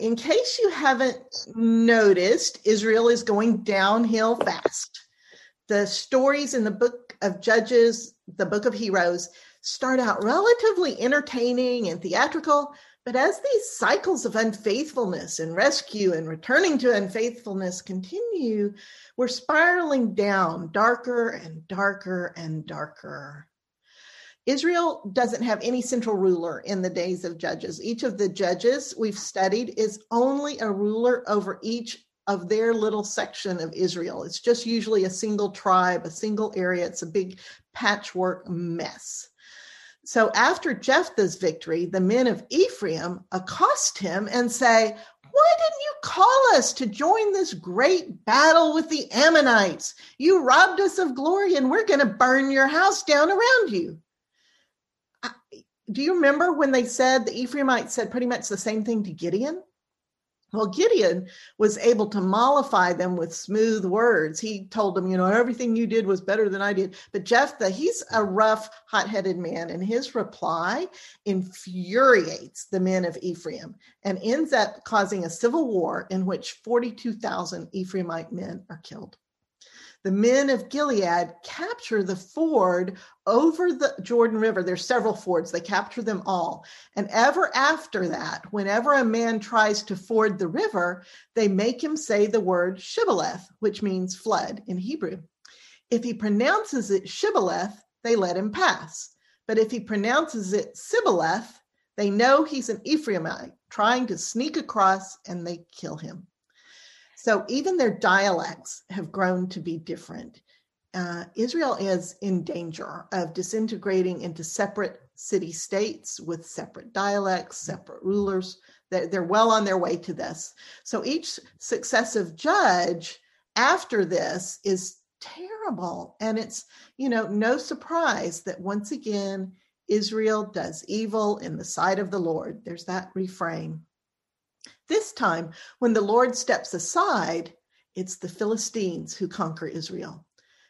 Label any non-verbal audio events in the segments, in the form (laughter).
In case you haven't noticed, Israel is going downhill fast. The stories in the book of Judges, the book of Heroes, start out relatively entertaining and theatrical, but as these cycles of unfaithfulness and rescue and returning to unfaithfulness continue, we're spiraling down darker and darker and darker. Israel doesn't have any central ruler in the days of judges. Each of the judges we've studied is only a ruler over each of their little section of Israel. It's just usually a single tribe, a single area. It's a big patchwork mess. So after Jephthah's victory, the men of Ephraim accost him and say, Why didn't you call us to join this great battle with the Ammonites? You robbed us of glory, and we're going to burn your house down around you do you remember when they said the Ephraimites said pretty much the same thing to Gideon? Well, Gideon was able to mollify them with smooth words. He told them, you know, everything you did was better than I did. But Jephthah, he's a rough, hot headed man, and his reply infuriates the men of Ephraim and ends up causing a civil war in which 42,000 Ephraimite men are killed the men of Gilead capture the ford over the Jordan River. There's several fords, they capture them all. And ever after that, whenever a man tries to ford the river, they make him say the word Shibboleth, which means flood in Hebrew. If he pronounces it Shibboleth, they let him pass. But if he pronounces it Sibboleth, they know he's an Ephraimite trying to sneak across and they kill him. So even their dialects have grown to be different. Uh, Israel is in danger of disintegrating into separate city states with separate dialects, separate rulers. They're, they're well on their way to this. So each successive judge after this is terrible. And it's, you know, no surprise that once again, Israel does evil in the sight of the Lord. There's that refrain. This time, when the Lord steps aside, it's the Philistines who conquer Israel.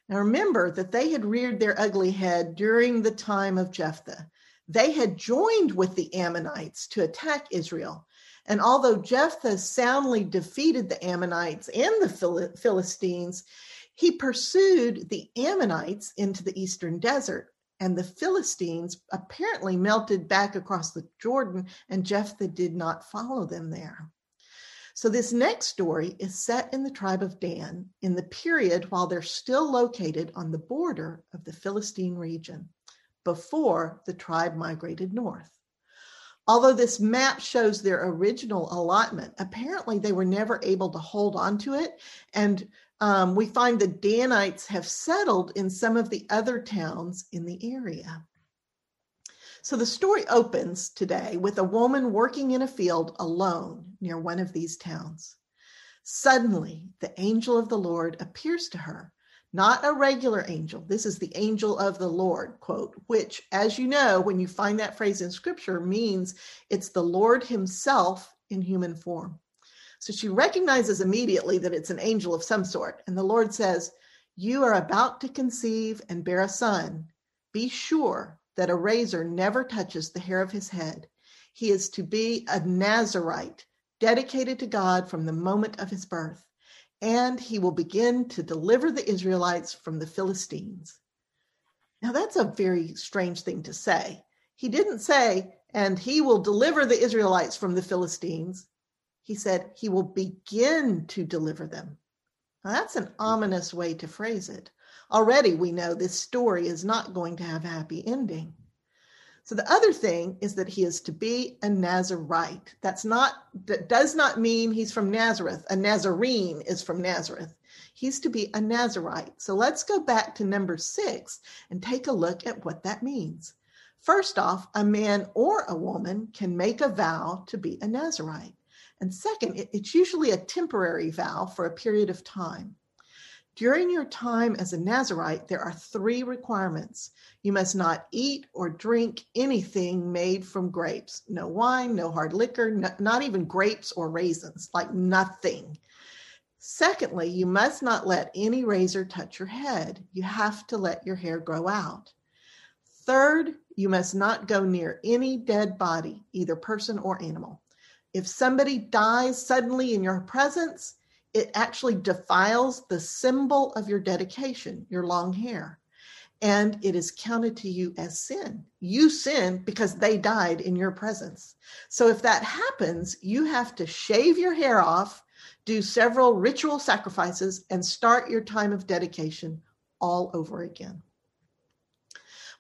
Now remember that they had reared their ugly head during the time of Jephthah. They had joined with the Ammonites to attack Israel. And although Jephthah soundly defeated the Ammonites and the Philistines, he pursued the Ammonites into the eastern desert and the Philistines apparently melted back across the Jordan, and Jephthah did not follow them there. So, this next story is set in the tribe of Dan in the period while they're still located on the border of the Philistine region before the tribe migrated north. Although this map shows their original allotment, apparently they were never able to hold on to it. And um, we find the Danites have settled in some of the other towns in the area. So the story opens today with a woman working in a field alone near one of these towns. Suddenly, the angel of the Lord appears to her, not a regular angel. This is the angel of the Lord, quote, which, as you know, when you find that phrase in scripture, means it's the Lord himself in human form. So she recognizes immediately that it's an angel of some sort. And the Lord says, You are about to conceive and bear a son. Be sure that a razor never touches the hair of his head. He is to be a Nazarite, dedicated to God from the moment of his birth. And he will begin to deliver the Israelites from the Philistines. Now, that's a very strange thing to say. He didn't say, and he will deliver the Israelites from the Philistines he said he will begin to deliver them. Now, that's an mm. ominous way to phrase it. Already we know this story is not going to have a happy ending. So the other thing is that he is to be a Nazarite. That's not that does not mean he's from Nazareth. A Nazarene is from Nazareth. He's to be a Nazarite. So let's go back to number 6 and take a look at what that means. First off, a man or a woman can make a vow to be a Nazarite. And second, it's usually a temporary vow for a period of time. During your time as a Nazarite, there are three requirements. You must not eat or drink anything made from grapes no wine, no hard liquor, not even grapes or raisins, like nothing. Secondly, you must not let any razor touch your head. You have to let your hair grow out. Third, you must not go near any dead body, either person or animal. If somebody dies suddenly in your presence, it actually defiles the symbol of your dedication, your long hair, and it is counted to you as sin. You sin because they died in your presence. So if that happens, you have to shave your hair off, do several ritual sacrifices, and start your time of dedication all over again.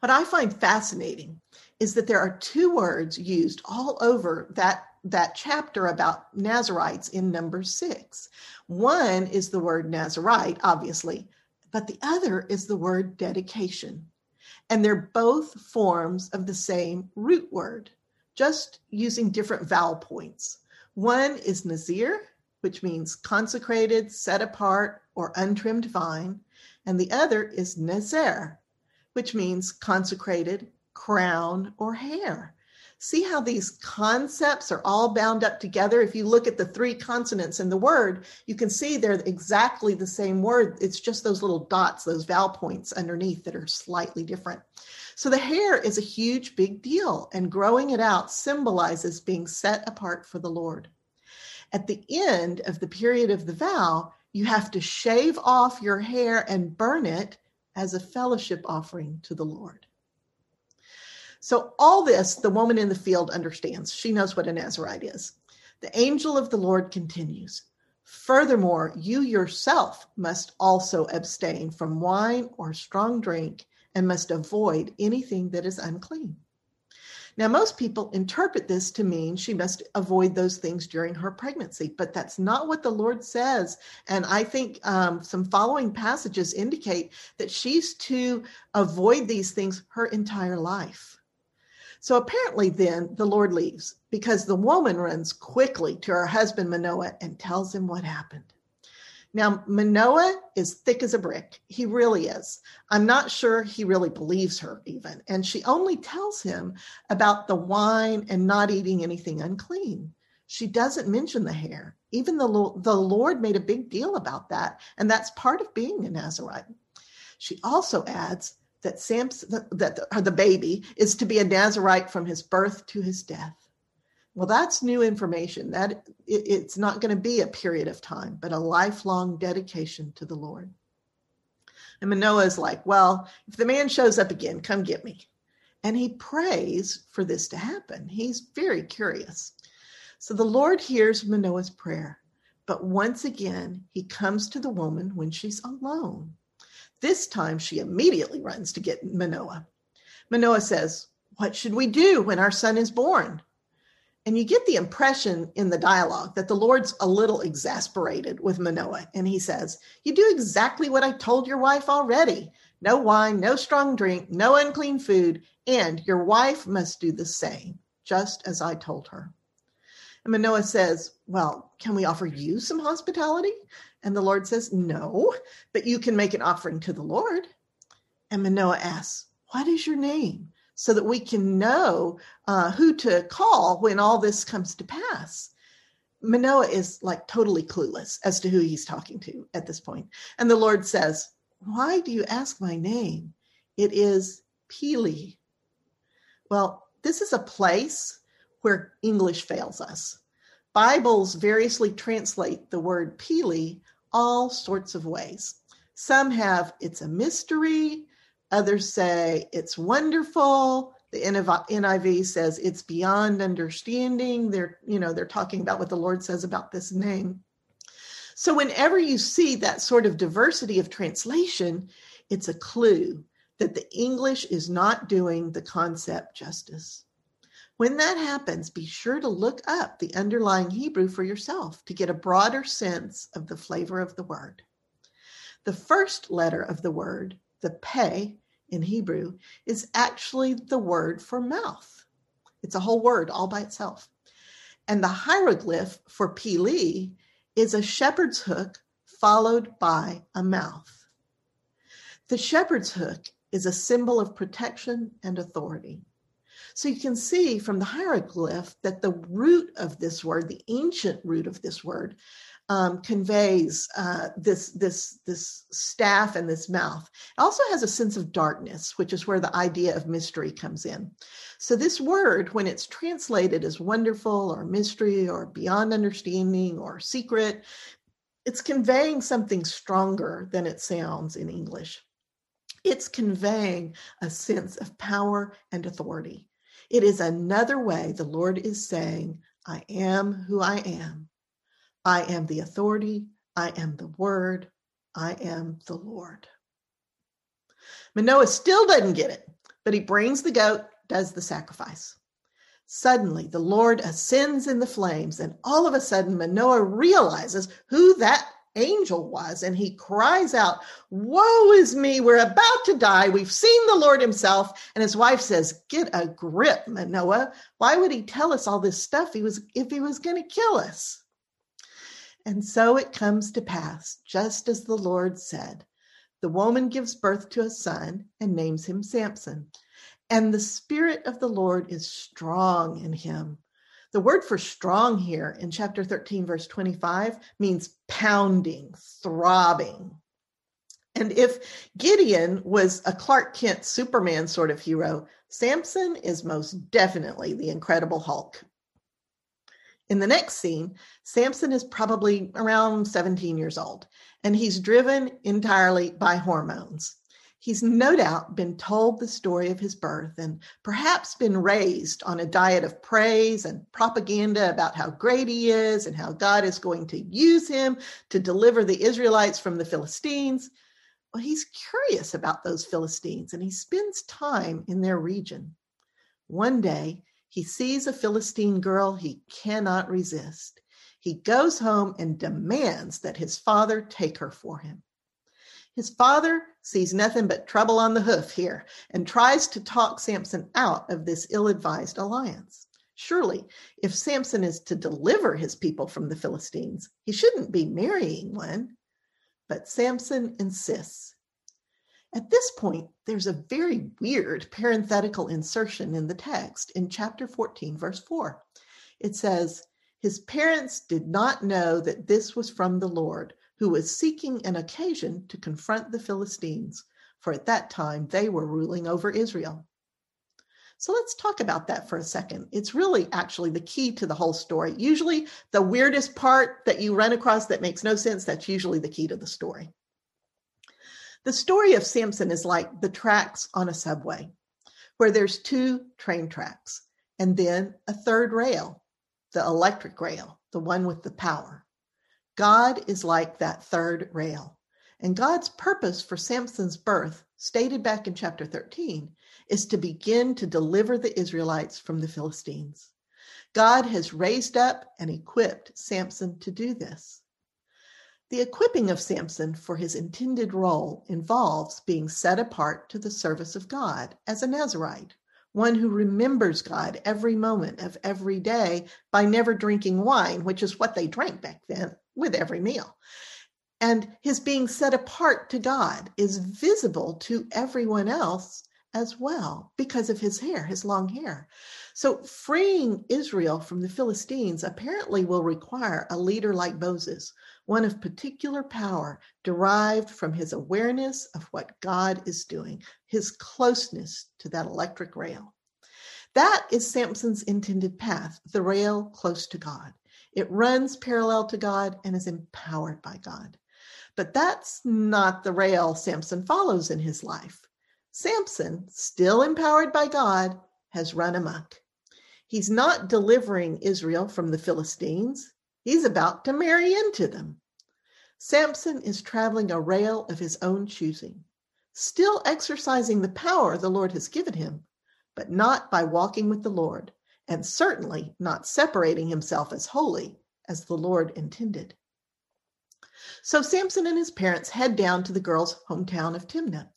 What I find fascinating is that there are two words used all over that that chapter about Nazarites in number six. One is the word Nazarite, obviously, but the other is the word dedication. And they're both forms of the same root word, just using different vowel points. One is Nazir, which means consecrated, set apart, or untrimmed vine. And the other is Nazer, which means consecrated, crown, or hair. See how these concepts are all bound up together? If you look at the three consonants in the word, you can see they're exactly the same word. It's just those little dots, those vowel points underneath that are slightly different. So the hair is a huge, big deal, and growing it out symbolizes being set apart for the Lord. At the end of the period of the vow, you have to shave off your hair and burn it as a fellowship offering to the Lord. So, all this the woman in the field understands. She knows what a Nazarite is. The angel of the Lord continues Furthermore, you yourself must also abstain from wine or strong drink and must avoid anything that is unclean. Now, most people interpret this to mean she must avoid those things during her pregnancy, but that's not what the Lord says. And I think um, some following passages indicate that she's to avoid these things her entire life. So apparently, then the Lord leaves because the woman runs quickly to her husband Manoah and tells him what happened. Now, Manoah is thick as a brick. He really is. I'm not sure he really believes her, even. And she only tells him about the wine and not eating anything unclean. She doesn't mention the hair. Even the, the Lord made a big deal about that. And that's part of being a Nazarite. She also adds that Samson, that the, the baby is to be a Nazarite from his birth to his death. Well, that's new information. That it, it's not going to be a period of time, but a lifelong dedication to the Lord. And Manoah is like, well, if the man shows up again, come get me. And he prays for this to happen. He's very curious. So the Lord hears Manoah's prayer, but once again, he comes to the woman when she's alone. This time she immediately runs to get Manoah. Manoah says, What should we do when our son is born? And you get the impression in the dialogue that the Lord's a little exasperated with Manoah. And he says, You do exactly what I told your wife already no wine, no strong drink, no unclean food, and your wife must do the same, just as I told her. And Manoah says, Well, can we offer you some hospitality? And the Lord says, No, but you can make an offering to the Lord. And Manoah asks, What is your name? So that we can know uh, who to call when all this comes to pass. Manoah is like totally clueless as to who he's talking to at this point. And the Lord says, Why do you ask my name? It is Pele. Well, this is a place where English fails us. Bibles variously translate the word Pele all sorts of ways. Some have it's a mystery, others say it's wonderful. The NIV says it's beyond understanding. They're, you know, they're talking about what the Lord says about this name. So whenever you see that sort of diversity of translation, it's a clue that the English is not doing the concept justice. When that happens, be sure to look up the underlying Hebrew for yourself to get a broader sense of the flavor of the word. The first letter of the word, the pe in Hebrew, is actually the word for mouth. It's a whole word all by itself. And the hieroglyph for pili is a shepherd's hook followed by a mouth. The shepherd's hook is a symbol of protection and authority. So you can see from the hieroglyph that the root of this word, the ancient root of this word, um, conveys uh, this this this staff and this mouth. It also has a sense of darkness, which is where the idea of mystery comes in. So this word, when it's translated as wonderful or mystery or beyond understanding or secret, it's conveying something stronger than it sounds in English. It's conveying a sense of power and authority. It is another way the Lord is saying, I am who I am. I am the authority. I am the word. I am the Lord. Manoah still doesn't get it, but he brings the goat, does the sacrifice. Suddenly, the Lord ascends in the flames, and all of a sudden, Manoah realizes who that angel was, and he cries out, Woe is me, we're about to die. We've seen the Lord himself. And his wife says, Get a grip, Manoah. Why would he tell us all this stuff he was, if he was going to kill us? And so it comes to pass, just as the Lord said. The woman gives birth to a son and names him Samson. And the Spirit of the Lord is strong in him. The word for strong here in chapter 13, verse 25 means pounding, throbbing. And if Gideon was a Clark Kent Superman sort of hero, Samson is most definitely the Incredible Hulk. In the next scene, Samson is probably around 17 years old, and he's driven entirely by hormones. He's no doubt been told the story of his birth and perhaps been raised on a diet of praise and propaganda about how great he is and how God is going to use him to deliver the Israelites from the Philistines. Well, he's curious about those Philistines and he spends time in their region. One day, he sees a Philistine girl he cannot resist. He goes home and demands that his father take her for him. His father sees nothing but trouble on the hoof here and tries to talk Samson out of this ill advised alliance. Surely, if Samson is to deliver his people from the Philistines, he shouldn't be marrying one. But Samson insists. At this point, there's a very weird parenthetical insertion in the text in chapter 14, verse 4. It says, His parents did not know that this was from the Lord, who was seeking an occasion to confront the Philistines, for at that time they were ruling over Israel. So let's talk about that for a second. It's really actually the key to the whole story. Usually, the weirdest part that you run across that makes no sense, that's usually the key to the story. The story of Samson is like the tracks on a subway, where there's two train tracks and then a third rail, the electric rail, the one with the power. God is like that third rail. And God's purpose for Samson's birth, stated back in chapter 13, is to begin to deliver the Israelites from the Philistines. God has raised up and equipped Samson to do this. The equipping of Samson for his intended role involves being set apart to the service of God as a Nazarite, one who remembers God every moment of every day by never drinking wine, which is what they drank back then with every meal. And his being set apart to God is visible to everyone else as well because of his hair, his long hair. So, freeing Israel from the Philistines apparently will require a leader like Moses, one of particular power derived from his awareness of what God is doing, his closeness to that electric rail. That is Samson's intended path, the rail close to God. It runs parallel to God and is empowered by God. But that's not the rail Samson follows in his life. Samson, still empowered by God, has run amok. He's not delivering Israel from the Philistines. He's about to marry into them. Samson is traveling a rail of his own choosing, still exercising the power the Lord has given him, but not by walking with the Lord, and certainly not separating himself as holy as the Lord intended. So Samson and his parents head down to the girl's hometown of Timnah.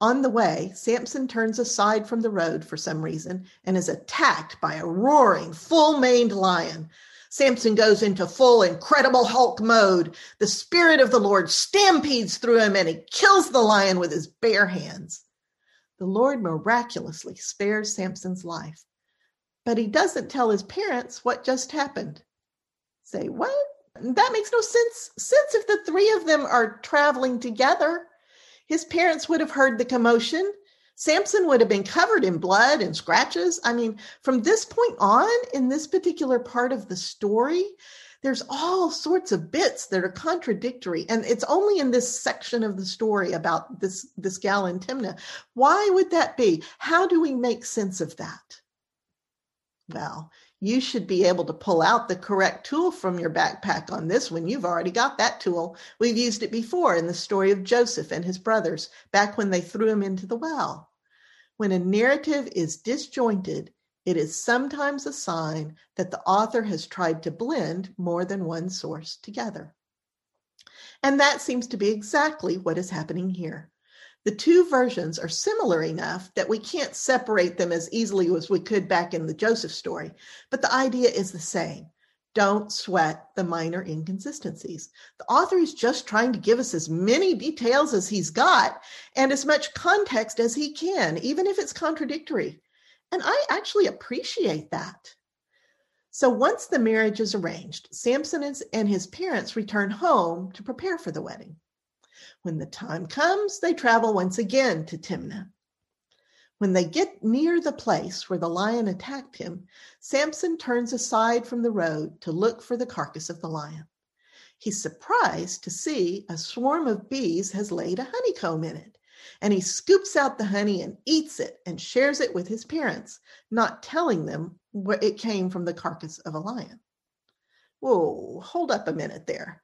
On the way, Samson turns aside from the road for some reason and is attacked by a roaring, full maned lion Samson goes into full incredible Hulk mode. The Spirit of the Lord stampedes through him and he kills the lion with his bare hands. The Lord miraculously spares Samson's life, but he doesn't tell his parents what just happened. Say, what? that makes no sense since if the three of them are traveling together, his parents would have heard the commotion. Samson would have been covered in blood and scratches. I mean, from this point on in this particular part of the story, there's all sorts of bits that are contradictory and it's only in this section of the story about this this gal in timnah why would that be how do we make sense of that well you should be able to pull out the correct tool from your backpack on this one. You've already got that tool. We've used it before in the story of Joseph and his brothers back when they threw him into the well. When a narrative is disjointed, it is sometimes a sign that the author has tried to blend more than one source together. And that seems to be exactly what is happening here. The two versions are similar enough that we can't separate them as easily as we could back in the Joseph story, but the idea is the same. Don't sweat the minor inconsistencies. The author is just trying to give us as many details as he's got and as much context as he can, even if it's contradictory. And I actually appreciate that. So once the marriage is arranged, Samson and his parents return home to prepare for the wedding. When the time comes, they travel once again to Timnah. When they get near the place where the lion attacked him, Samson turns aside from the road to look for the carcass of the lion. He's surprised to see a swarm of bees has laid a honeycomb in it, and he scoops out the honey and eats it and shares it with his parents, not telling them where it came from the carcass of a lion. Whoa, hold up a minute there.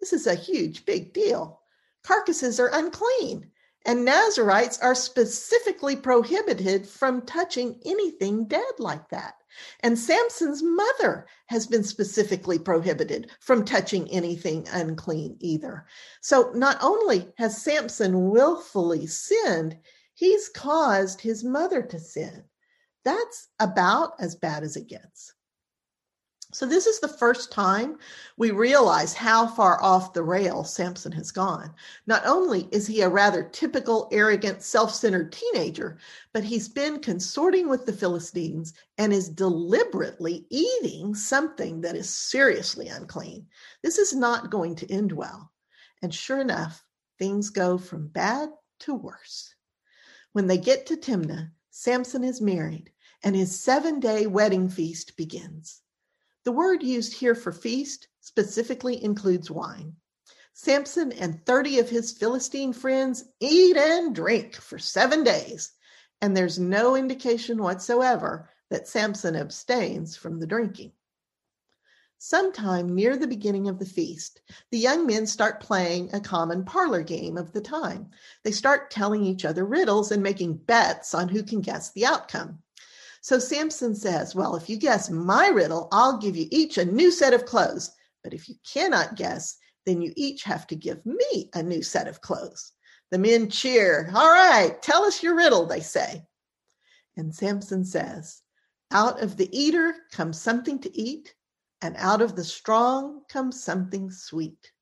This is a huge, big deal carcasses are unclean, and Nazarites are specifically prohibited from touching anything dead like that. And Samson's mother has been specifically prohibited from touching anything unclean either. So not only has Samson willfully sinned, he's caused his mother to sin. That's about as bad as it gets. So, this is the first time we realize how far off the rail Samson has gone. Not only is he a rather typical, arrogant, self centered teenager, but he's been consorting with the Philistines and is deliberately eating something that is seriously unclean. This is not going to end well. And sure enough, things go from bad to worse. When they get to Timnah, Samson is married, and his seven day wedding feast begins. The word used here for feast specifically includes wine. Samson and 30 of his Philistine friends eat and drink for seven days, and there's no indication whatsoever that Samson abstains from the drinking. Sometime near the beginning of the feast, the young men start playing a common parlor game of the time. They start telling each other riddles and making bets on who can guess the outcome. So Samson says, Well, if you guess my riddle, I'll give you each a new set of clothes. But if you cannot guess, then you each have to give me a new set of clothes. The men cheer. All right, tell us your riddle, they say. And Samson says, Out of the eater comes something to eat, and out of the strong comes something sweet.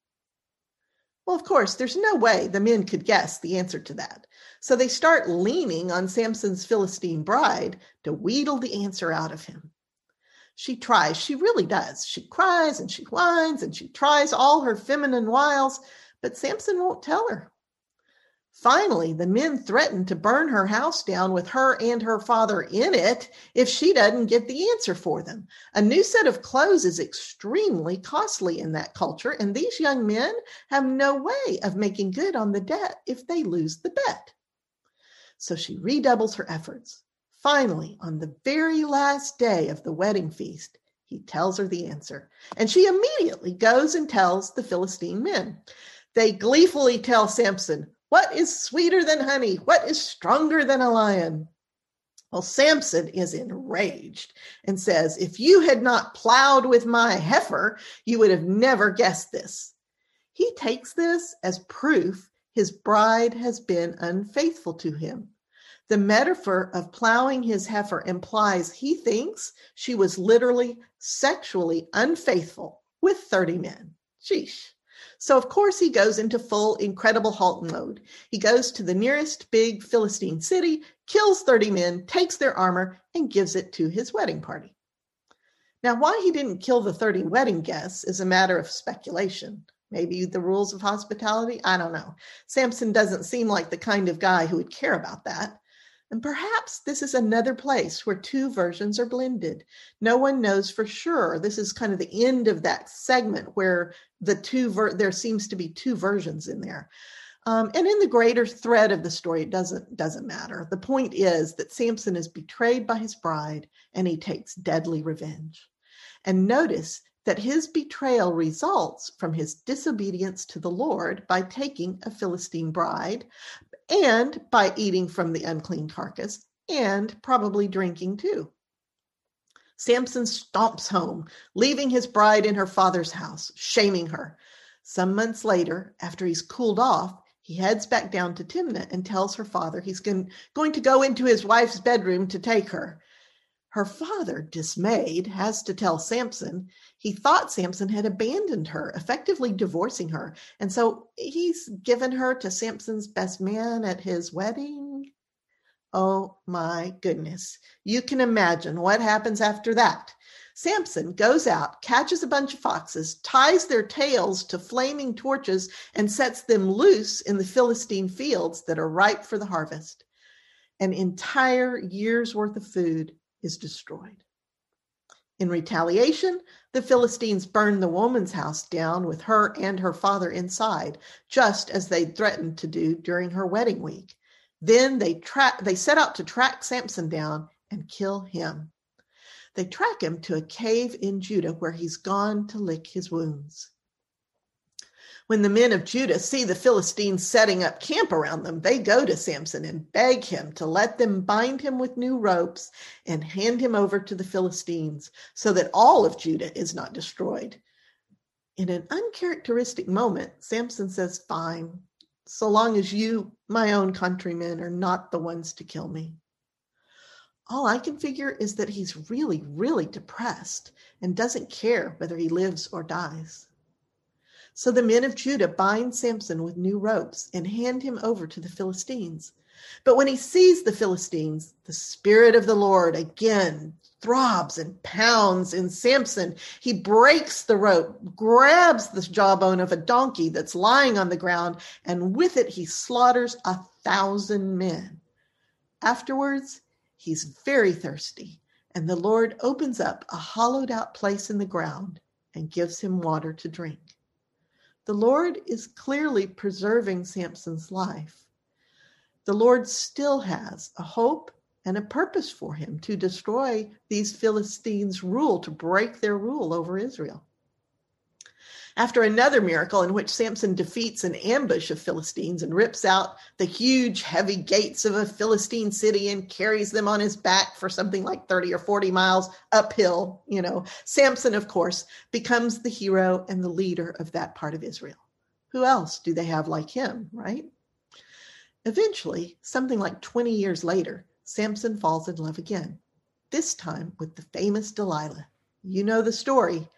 Well, of course, there's no way the men could guess the answer to that. So they start leaning on Samson's Philistine bride to wheedle the answer out of him. She tries, she really does. She cries and she whines and she tries all her feminine wiles, but Samson won't tell her. Finally, the men threaten to burn her house down with her and her father in it if she doesn't get the answer for them. A new set of clothes is extremely costly in that culture, and these young men have no way of making good on the debt if they lose the bet. So she redoubles her efforts. Finally, on the very last day of the wedding feast, he tells her the answer, and she immediately goes and tells the Philistine men. They gleefully tell Samson, what is sweeter than honey? What is stronger than a lion? Well, Samson is enraged and says, If you had not plowed with my heifer, you would have never guessed this. He takes this as proof his bride has been unfaithful to him. The metaphor of plowing his heifer implies he thinks she was literally sexually unfaithful with 30 men. Sheesh. So, of course, he goes into full incredible Hulk mode. He goes to the nearest big Philistine city, kills 30 men, takes their armor, and gives it to his wedding party. Now, why he didn't kill the 30 wedding guests is a matter of speculation. Maybe the rules of hospitality? I don't know. Samson doesn't seem like the kind of guy who would care about that. And perhaps this is another place where two versions are blended. No one knows for sure. This is kind of the end of that segment where the two ver- there seems to be two versions in there. Um, and in the greater thread of the story, it doesn't doesn't matter. The point is that Samson is betrayed by his bride, and he takes deadly revenge. And notice that his betrayal results from his disobedience to the Lord by taking a Philistine bride, and by eating from the unclean carcass, and probably drinking too. Samson stomps home, leaving his bride in her father's house, shaming her. Some months later, after he's cooled off, he heads back down to Timnah and tells her father he's going, going to go into his wife's bedroom to take her. Her father, dismayed, has to tell Samson he thought Samson had abandoned her, effectively divorcing her. And so he's given her to Samson's best man at his wedding. Oh my goodness. You can imagine what happens after that. Samson goes out, catches a bunch of foxes, ties their tails to flaming torches, and sets them loose in the Philistine fields that are ripe for the harvest. An entire year's worth of food is destroyed. In retaliation, the Philistines burned the woman's house down with her and her father inside, just as they threatened to do during her wedding week. Then they tra- they set out to track Samson down and kill him. They track him to a cave in Judah where he's gone to lick his wounds. When the men of Judah see the Philistines setting up camp around them, they go to Samson and beg him to let them bind him with new ropes and hand him over to the Philistines so that all of Judah is not destroyed. In an uncharacteristic moment, Samson says, Fine, so long as you, my own countrymen, are not the ones to kill me. All I can figure is that he's really, really depressed and doesn't care whether he lives or dies. So the men of Judah bind Samson with new ropes and hand him over to the Philistines. But when he sees the Philistines, the Spirit of the Lord again throbs and pounds in Samson. He breaks the rope, grabs the jawbone of a donkey that's lying on the ground, and with it he slaughters a thousand men. Afterwards, he's very thirsty, and the Lord opens up a hollowed out place in the ground and gives him water to drink. The Lord is clearly preserving Samson's life. The Lord still has a hope and a purpose for him to destroy these Philistines' rule, to break their rule over Israel. After another miracle in which Samson defeats an ambush of Philistines and rips out the huge, heavy gates of a Philistine city and carries them on his back for something like 30 or 40 miles uphill, you know, Samson, of course, becomes the hero and the leader of that part of Israel. Who else do they have like him, right? Eventually, something like 20 years later, Samson falls in love again, this time with the famous Delilah. You know the story.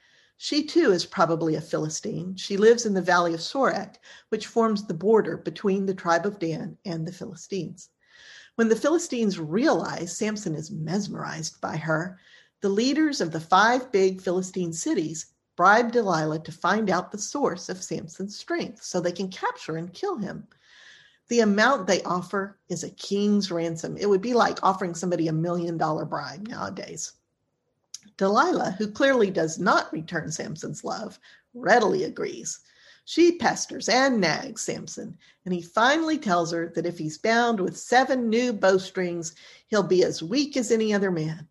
She too is probably a Philistine. She lives in the valley of Sorek, which forms the border between the tribe of Dan and the Philistines. When the Philistines realize Samson is mesmerized by her, the leaders of the five big Philistine cities bribe Delilah to find out the source of Samson's strength so they can capture and kill him. The amount they offer is a king's ransom. It would be like offering somebody a million dollar bribe nowadays. Delilah, who clearly does not return Samson's love, readily agrees. She pesters and nags Samson, and he finally tells her that if he's bound with seven new bowstrings, he'll be as weak as any other man.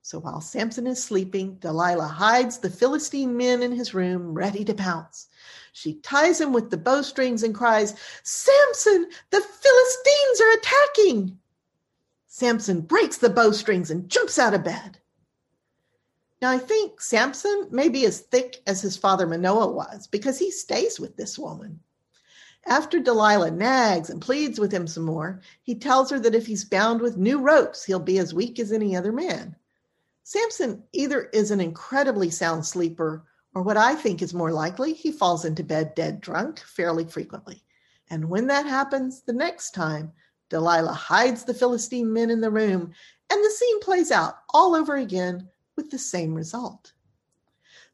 So while Samson is sleeping, Delilah hides the Philistine men in his room, ready to pounce. She ties him with the bowstrings and cries, Samson, the Philistines are attacking! Samson breaks the bowstrings and jumps out of bed. Now, I think Samson may be as thick as his father Manoah was because he stays with this woman. After Delilah nags and pleads with him some more, he tells her that if he's bound with new ropes, he'll be as weak as any other man. Samson either is an incredibly sound sleeper, or what I think is more likely, he falls into bed dead drunk fairly frequently. And when that happens the next time, Delilah hides the Philistine men in the room, and the scene plays out all over again with the same result.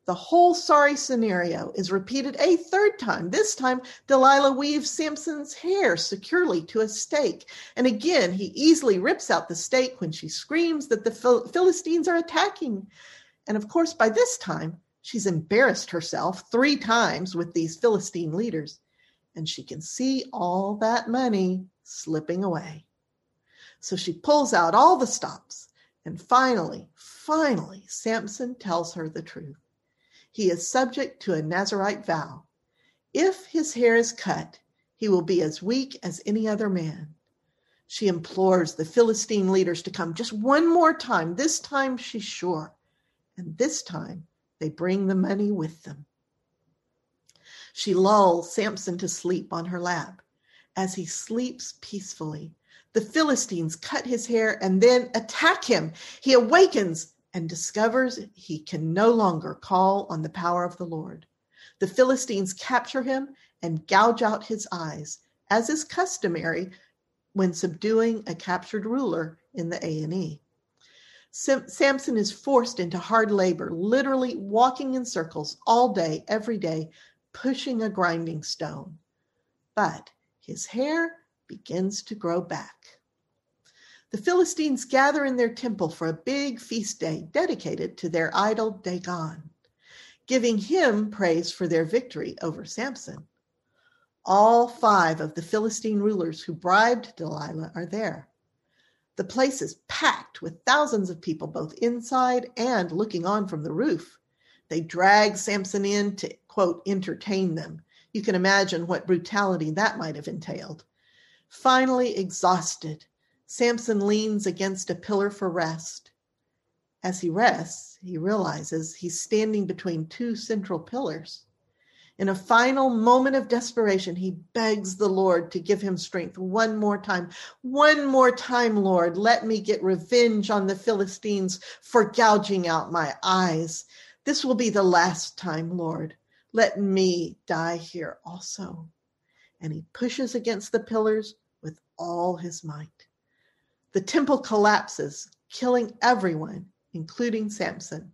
The whole sorry scenario is repeated a third time. This time, Delilah weaves Samson's hair securely to a stake. And again, he easily rips out the stake when she screams that the Philistines are attacking. And of course, by this time, she's embarrassed herself three times with these Philistine leaders. And she can see all that money slipping away. So she pulls out all the stops. And finally, finally, Samson tells her the truth he is subject to a Nazarite vow. If his hair is cut, he will be as weak as any other man. She implores the Philistine leaders to come just one more time. This time she's sure. And this time they bring the money with them. She lulls Samson to sleep on her lap. As he sleeps peacefully, the Philistines cut his hair and then attack him. He awakens and discovers he can no longer call on the power of the Lord. The Philistines capture him and gouge out his eyes, as is customary when subduing a captured ruler in the ANE. Samson is forced into hard labor, literally walking in circles all day, every day, pushing a grinding stone. But his hair begins to grow back the Philistines gather in their temple for a big feast day dedicated to their idol Dagon, giving him praise for their victory over Samson. All five of the Philistine rulers who bribed Delilah are there. The place is packed with thousands of people, both inside and looking on from the roof. They drag Samson in to, quote, entertain them. You can imagine what brutality that might have entailed. Finally, exhausted, Samson leans against a pillar for rest. As he rests, he realizes he's standing between two central pillars. In a final moment of desperation, he begs the Lord to give him strength one more time. One more time, Lord, let me get revenge on the Philistines for gouging out my eyes. This will be the last time, Lord. Let me die here also. And he pushes against the pillars with all his might. The temple collapses, killing everyone, including Samson.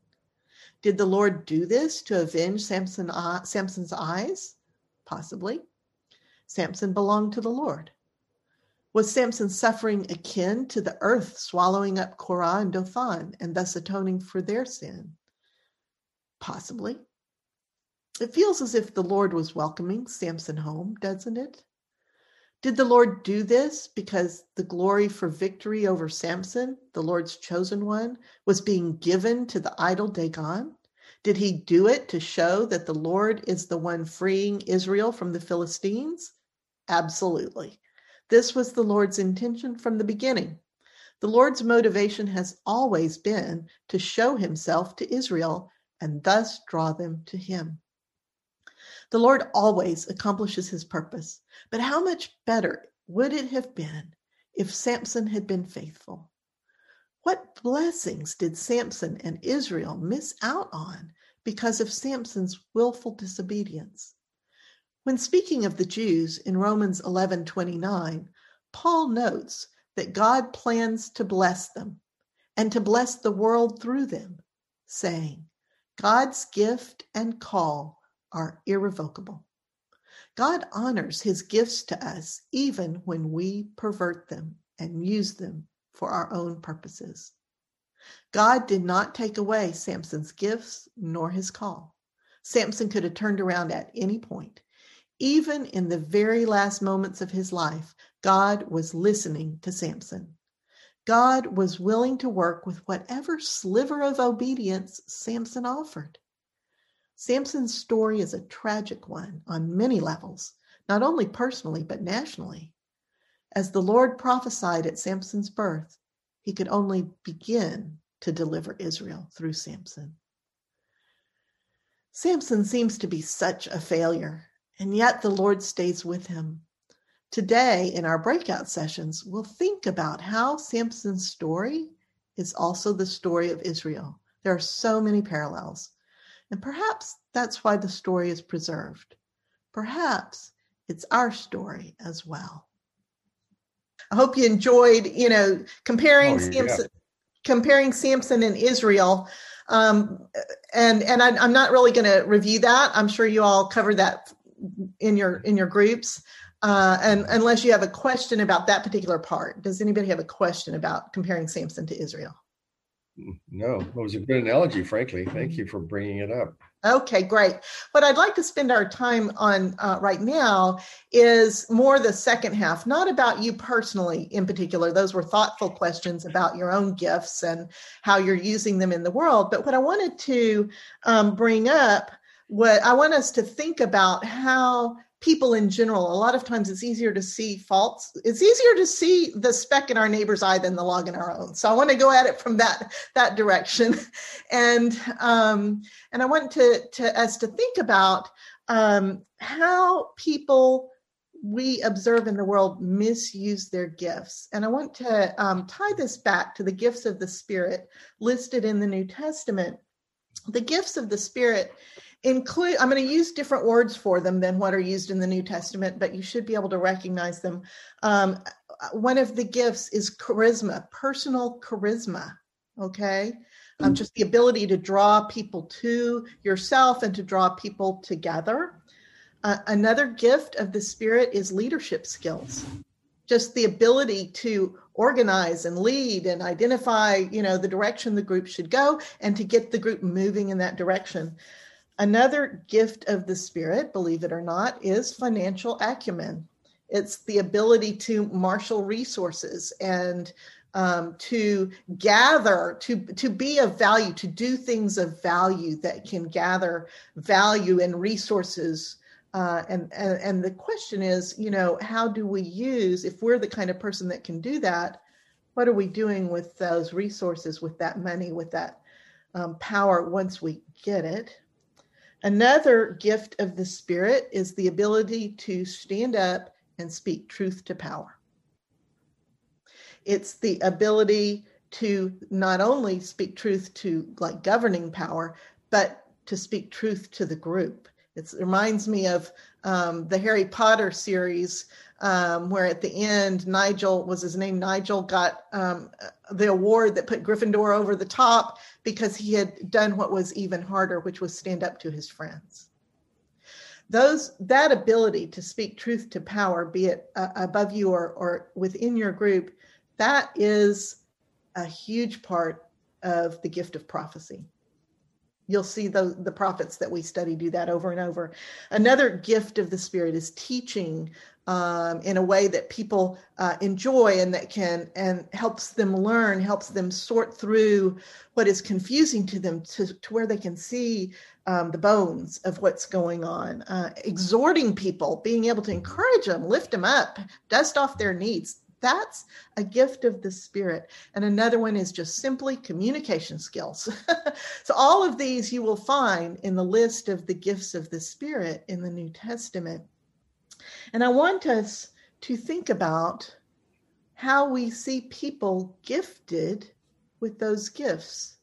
Did the Lord do this to avenge Samson, uh, Samson's eyes? Possibly. Samson belonged to the Lord. Was Samson's suffering akin to the earth swallowing up Korah and Dathan and thus atoning for their sin? Possibly. It feels as if the Lord was welcoming Samson home, doesn't it? Did the Lord do this because the glory for victory over Samson, the Lord's chosen one, was being given to the idol Dagon? Did he do it to show that the Lord is the one freeing Israel from the Philistines? Absolutely. This was the Lord's intention from the beginning. The Lord's motivation has always been to show himself to Israel and thus draw them to him. The Lord always accomplishes his purpose. But how much better would it have been if Samson had been faithful? What blessings did Samson and Israel miss out on because of Samson's willful disobedience? When speaking of the Jews in Romans 11:29, Paul notes that God plans to bless them and to bless the world through them, saying, God's gift and call are irrevocable. God honors his gifts to us even when we pervert them and use them for our own purposes. God did not take away Samson's gifts nor his call. Samson could have turned around at any point. Even in the very last moments of his life, God was listening to Samson. God was willing to work with whatever sliver of obedience Samson offered. Samson's story is a tragic one on many levels, not only personally, but nationally. As the Lord prophesied at Samson's birth, he could only begin to deliver Israel through Samson. Samson seems to be such a failure, and yet the Lord stays with him. Today, in our breakout sessions, we'll think about how Samson's story is also the story of Israel. There are so many parallels. And perhaps that's why the story is preserved. Perhaps it's our story as well. I hope you enjoyed, you know, comparing oh, yeah. Samson, comparing Samson and Israel. Um, and and I, am not really going to review that. I'm sure you all covered that in your in your groups. Uh, and unless you have a question about that particular part, does anybody have a question about comparing Samson to Israel? No, it was a good analogy, frankly. Thank you for bringing it up. Okay, great. What I'd like to spend our time on uh, right now is more the second half, not about you personally in particular. Those were thoughtful questions about your own gifts and how you're using them in the world. But what I wanted to um, bring up, what I want us to think about how people in general, a lot of times it's easier to see faults. It's easier to see the speck in our neighbor's eye than the log in our own. So I want to go at it from that that direction, (laughs) and um, and I want to to us to think about um, how people we observe in the world misuse their gifts. And I want to um, tie this back to the gifts of the Spirit listed in the New Testament. The gifts of the Spirit include i'm going to use different words for them than what are used in the new testament but you should be able to recognize them. Um, one of the gifts is charisma personal charisma okay? Um, just the ability to draw people to yourself and to draw people together. Uh, another gift of the spirit is leadership skills. Just the ability to organize and lead and identify you know the direction the group should go and to get the group moving in that direction Another gift of the Spirit, believe it or not, is financial acumen. It's the ability to marshal resources and um, to gather, to to be of value, to do things of value that can gather value and resources. Uh, and, and and the question is, you know, how do we use if we're the kind of person that can do that? What are we doing with those resources, with that money, with that um, power once we get it? Another gift of the Spirit is the ability to stand up and speak truth to power. It's the ability to not only speak truth to like governing power, but to speak truth to the group. It reminds me of um, the Harry Potter series, um, where at the end, Nigel was his name. Nigel got um, the award that put Gryffindor over the top because he had done what was even harder, which was stand up to his friends. Those that ability to speak truth to power, be it uh, above you or, or within your group, that is a huge part of the gift of prophecy. You'll see the, the prophets that we study do that over and over. Another gift of the Spirit is teaching um, in a way that people uh, enjoy and that can and helps them learn, helps them sort through what is confusing to them to, to where they can see um, the bones of what's going on. Uh, exhorting people, being able to encourage them, lift them up, dust off their needs. That's a gift of the spirit. And another one is just simply communication skills. (laughs) so, all of these you will find in the list of the gifts of the spirit in the New Testament. And I want us to think about how we see people gifted with those gifts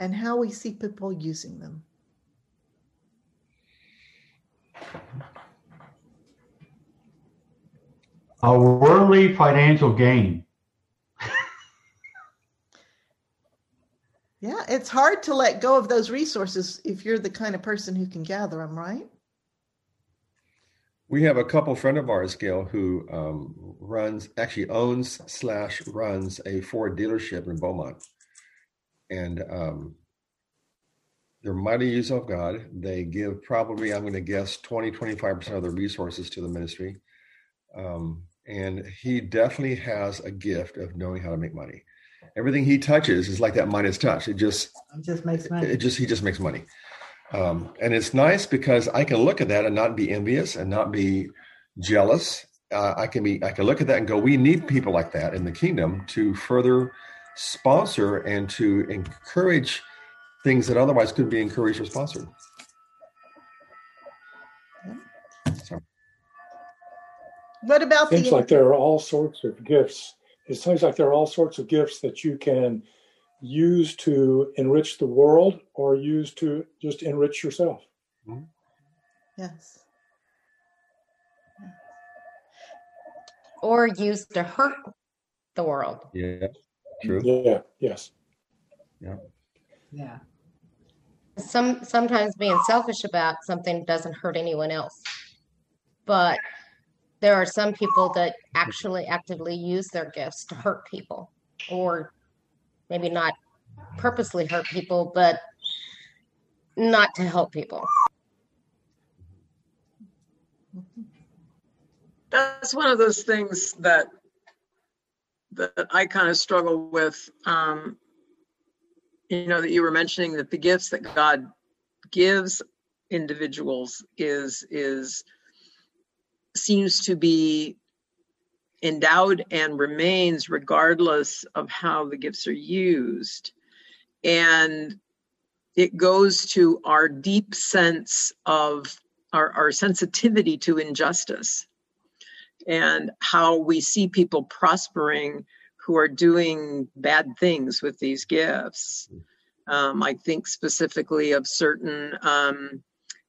and how we see people using them. A worldly financial gain. (laughs) yeah, it's hard to let go of those resources if you're the kind of person who can gather them, right? We have a couple friend of ours, Gail, who um, runs, actually owns slash runs a Ford dealership in Beaumont, and um, they're mighty use of God. They give probably, I'm going to guess, 20, 25 percent of their resources to the ministry. Um, and he definitely has a gift of knowing how to make money. Everything he touches is like that Midas touch. It just it just makes money. It just he just makes money, um, and it's nice because I can look at that and not be envious and not be jealous. Uh, I can be I can look at that and go, we need people like that in the kingdom to further sponsor and to encourage things that otherwise couldn't be encouraged or sponsored. What about seems the- like there are all sorts of gifts. It seems like there are all sorts of gifts that you can use to enrich the world or use to just enrich yourself. Mm-hmm. Yes. Or use to hurt the world. Yeah. True. Yeah. Yes. Yeah. Yeah. some sometimes being selfish about something doesn't hurt anyone else but there are some people that actually actively use their gifts to hurt people or maybe not purposely hurt people but not to help people that's one of those things that that I kind of struggle with. Um, you know that you were mentioning that the gifts that God gives individuals is is seems to be endowed and remains regardless of how the gifts are used and it goes to our deep sense of our, our sensitivity to injustice and how we see people prospering who are doing bad things with these gifts. Um, I think specifically of certain um,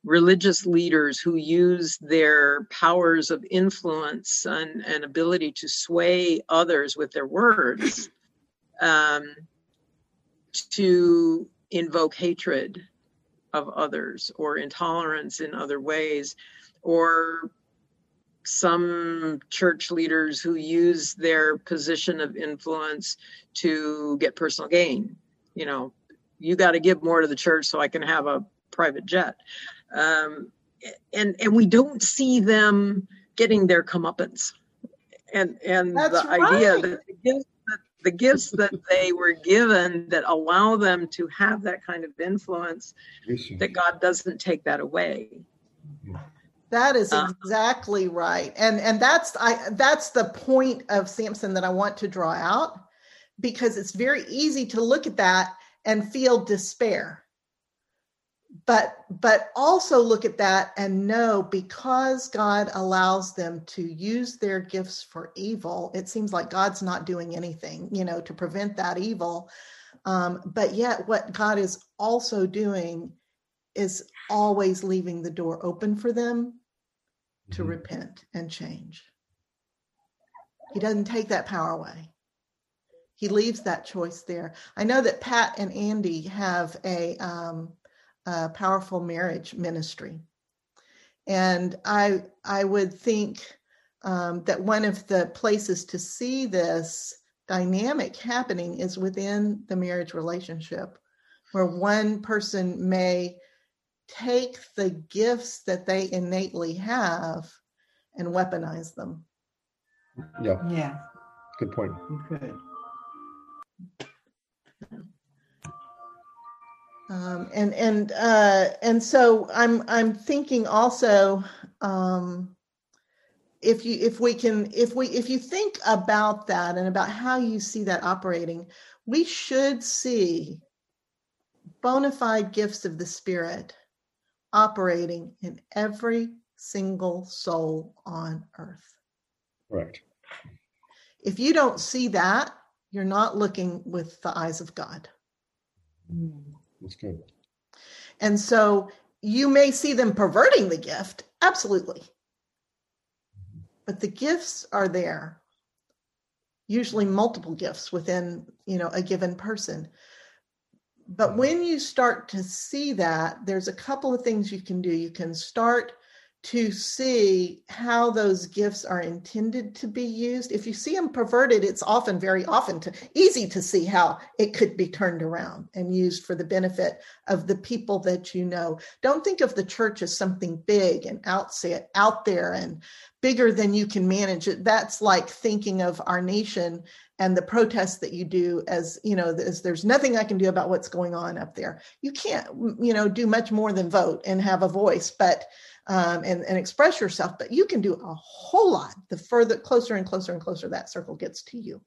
religious leaders who use their powers of influence and, and ability to sway others with their words um, to invoke hatred of others or intolerance in other ways or some church leaders who use their position of influence to get personal gain. You know, you got to give more to the church so I can have a private jet. Um, and and we don't see them getting their comeuppance. And and That's the idea that the gifts that the gifts that they were given that allow them to have that kind of influence, that God doesn't take that away. That is Uh, exactly right. And and that's I that's the point of Samson that I want to draw out because it's very easy to look at that and feel despair. But but also look at that and know because God allows them to use their gifts for evil, it seems like God's not doing anything, you know, to prevent that evil. Um, but yet what God is also doing is always leaving the door open for them to Mhm. repent and change. He doesn't take that power away. He leaves that choice there. I know that Pat and Andy have a, um, a powerful marriage ministry, and I I would think um, that one of the places to see this dynamic happening is within the marriage relationship, where one person may take the gifts that they innately have and weaponize them. Yeah, Yeah, good point. good. Um, and and uh, and so I'm I'm thinking also um, if you if we can if we if you think about that and about how you see that operating, we should see bona fide gifts of the Spirit operating in every single soul on earth. Correct. If you don't see that, you're not looking with the eyes of God. Mm. That's good. And so you may see them perverting the gift, absolutely. But the gifts are there. Usually multiple gifts within, you know, a given person. But when you start to see that, there's a couple of things you can do. You can start to see how those gifts are intended to be used. If you see them perverted, it's often very often to, easy to see how it could be turned around and used for the benefit of the people that you know. Don't think of the church as something big and out, out there and bigger than you can manage it. That's like thinking of our nation and the protests that you do as you know as there's nothing i can do about what's going on up there you can't you know do much more than vote and have a voice but um, and, and express yourself but you can do a whole lot the further closer and closer and closer that circle gets to you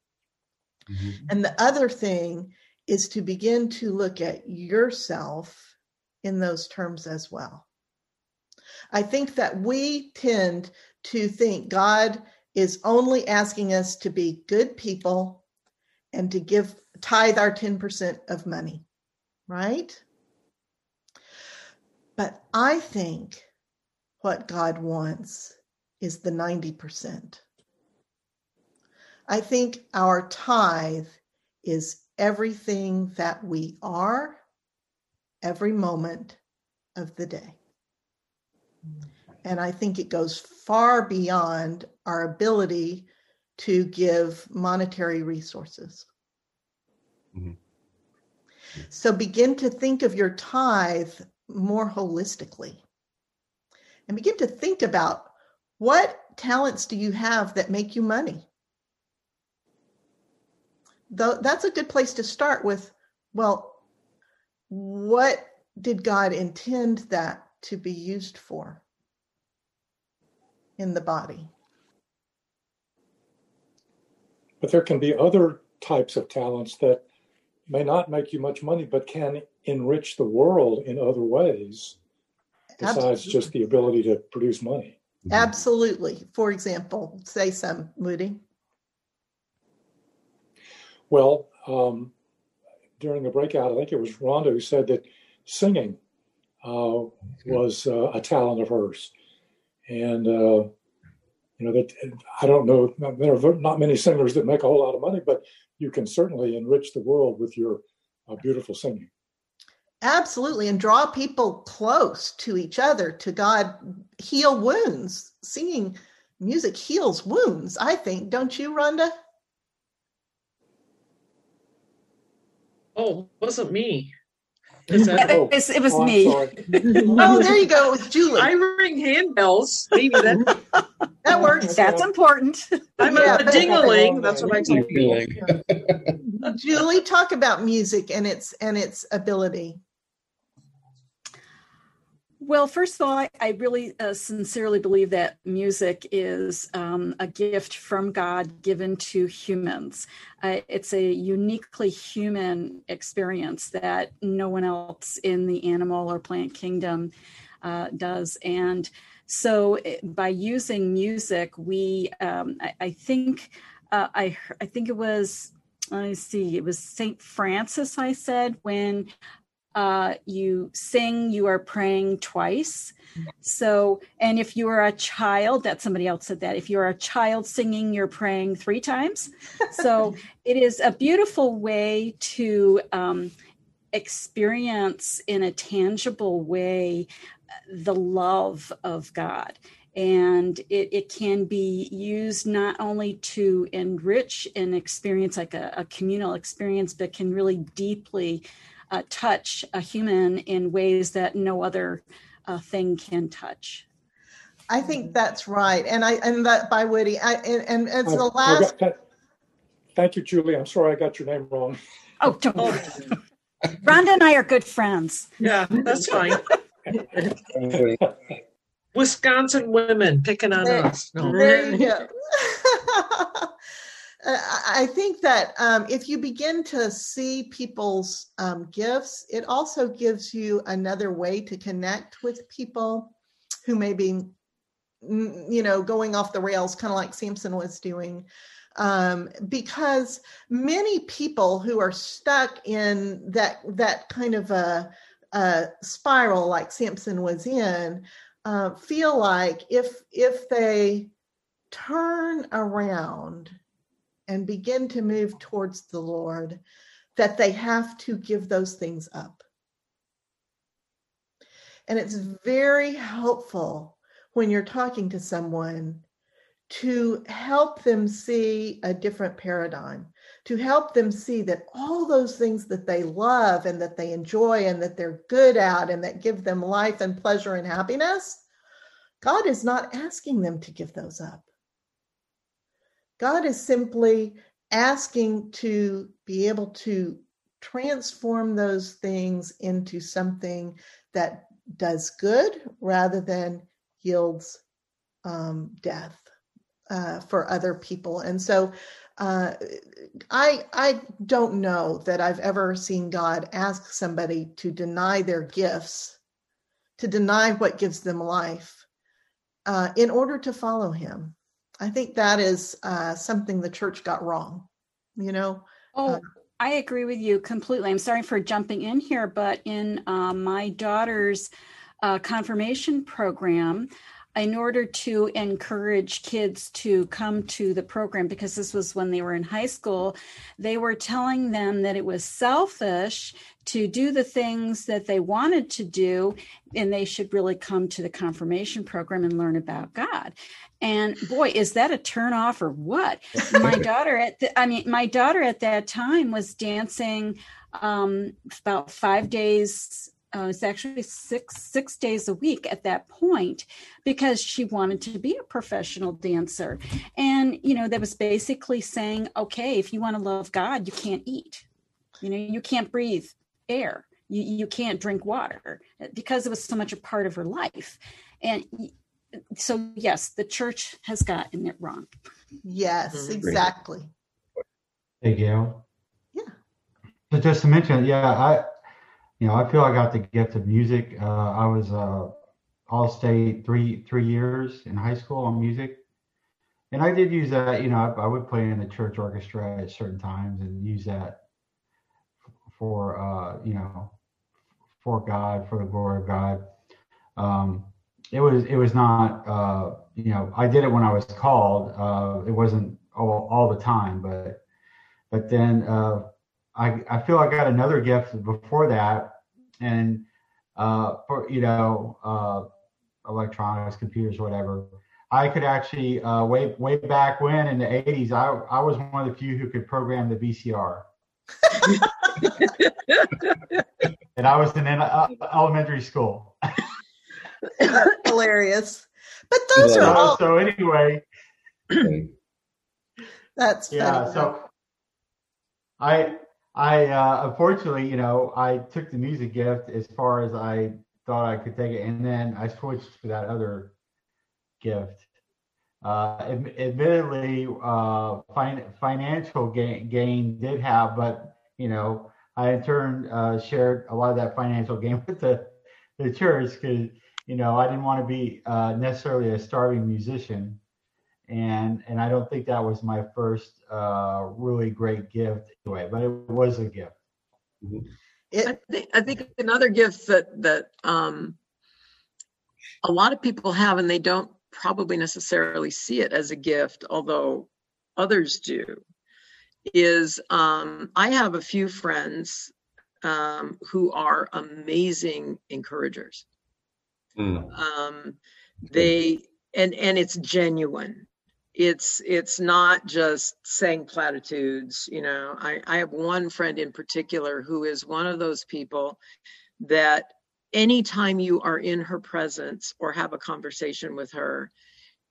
Mhm. and the other thing is to begin to look at yourself in those terms as well. I think that we tend to think God is only asking us to be good people and to give tithe our 10% of money, right? But I think what God wants is the 90%. I think our tithe is everything that we are every moment of the day. And I think it goes far beyond our ability to give monetary resources. Mm-hmm. So begin to think of your tithe more holistically and begin to think about what talents do you have that make you money? Though that's a good place to start with, well, what did God intend that to be used for in the body? But there can be other types of talents that may not make you much money, but can enrich the world in other ways besides Absolutely. just the ability to produce money. Absolutely. For example, say some, Moody. Well, um, during the breakout, I think it was Rhonda who said that singing uh, was uh, a talent of hers. And, uh, you know, that I don't know, there are not many singers that make a whole lot of money, but you can certainly enrich the world with your uh, beautiful singing. Absolutely. And draw people close to each other, to God, heal wounds. Singing music heals wounds, I think. Don't you, Rhonda? Oh, wasn't me. (laughs) That, oh, it was, it was oh, me. (laughs) oh, there you go. It was Julie. I ring handbells. Maybe that that works. That's important. (laughs) I'm yeah, a dingling. That's what I tell people. Julie, talk about music and its and its ability. Well, first of all, I, really uh, sincerely believe that music is um, a gift from God given to humans. Uh, it's a uniquely human experience that no one else in the animal or plant kingdom uh, does. And so, eh, by using music, we, um, I, I, think, uh, I, I think it was let me see, it was St. Francis, I said, when uh, you sing, you are praying twice. So, and if you are a child, that somebody else said that. If you're a child singing, you're praying three times. (laughs) So, it is a beautiful way to um, experience in a tangible way the love of God. And it, it can be used not only to enrich an experience, like a, a communal experience, but can really deeply uh, touch a human in ways that no other uh, thing can touch. I think that's right, and I and that by Woody. I and, and as the last. thank you, Julie. I'm sorry I got your name wrong. Oh, don't. Rhonda and I are good friends. Yeah, that's fine. (laughs) Wisconsin women picking on there, us. No. There you go. (laughs) I think that um, if you begin to see people's um, gifts, it also gives you another way to connect with people who may be, you know, going off the rails, kind of like Samson was doing. Um, because many people who are stuck in that that kind of a, a spiral like Samson was in uh, feel like if if they turn around and begin to move towards the Lord, that they have to give those things up. And it's very helpful when you're talking to someone to help them see a different paradigm, to help them see that all those things that they love and that they enjoy and that they're good at and that give them life and pleasure and happiness, God is not asking them to give those up. God is simply asking to be able to transform those things into something that does good rather than yields um, death uh, for other people. And so uh, I I don't know that I've ever seen God ask somebody to deny their gifts, to deny what gives them life, uh, in order to follow Him. I think that is uh, something the church got wrong. You know. Oh, uh, I agree with you completely. I'm sorry for jumping in here, but in uh, my daughter's uh, confirmation program, in order to encourage kids to come to the program, because this was when they were in high school, they were telling them that it was selfish to do the things that they wanted to do, and they should really come to the confirmation program and learn about God. And boy, is that a turn off or what? (laughs) My daughter at the, I mean, my daughter at that time was dancing um, about five days uh, it's actually six six days a week at that point because she wanted to be a professional dancer. And you know that was basically saying okay if you want to love god you can't eat. You know you can't breathe air. You, you can't drink water because it was so much a part of her life. And so yes the church has gotten it wrong. Yes mm-hmm. exactly. Hey gail. Yeah. So just to mention yeah i you know, I feel I got the gift of music. Uh, I was uh, all state three three years in high school on music, and I did use that. You know, I, I would play in the church orchestra at certain times and use that for uh, you know for God, for the glory of God. Um, it was it was not uh, you know I did it when I was called. Uh, it wasn't all, all the time, but but then uh, I, I feel I got another gift before that, and uh, for you know uh, electronics, computers, whatever. I could actually uh, way way back when in the '80s, I I was one of the few who could program the VCR. (laughs) and I was in uh, elementary school. hilarious. But those yeah. are all. So anyway. (clears throat) That's yeah. Funny. So I I uh, unfortunately, you know, I took the music gift as far as I thought I could take it, and then I switched to that other gift. Uh, admittedly, uh, fin- financial gain, gain did have, but you know, I in turn uh, shared a lot of that financial gain (laughs) with the the church because you know I didn't want to be uh, necessarily a starving musician and and I don't think that was my first uh, really great gift anyway, but it was a gift. Mm-hmm. It, I, think, I think another gift that that um, a lot of people have, and they don't probably necessarily see it as a gift, although others do, is um, I have a few friends um, who are amazing encouragers. Mm. Um, they and and it's genuine it's it's not just saying platitudes you know. I, I have one friend in particular who is one of those people that anytime you are in her presence or have a conversation with her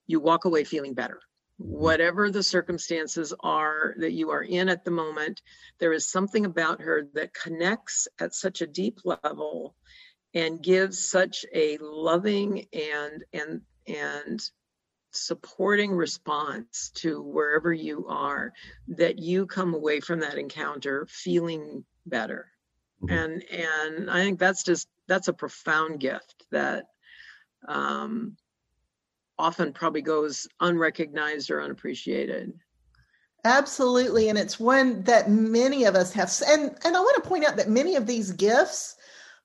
you walk away feeling better. Whatever the circumstances are that you are in at the moment there is something about her that connects at such a deep level and gives such a loving and and and supporting response to wherever you are that you come away from that encounter feeling better mm-hmm. and and i think that's just that's a profound gift that um, often probably goes unrecognized or unappreciated absolutely and it's one that many of us have and and i want to point out that many of these gifts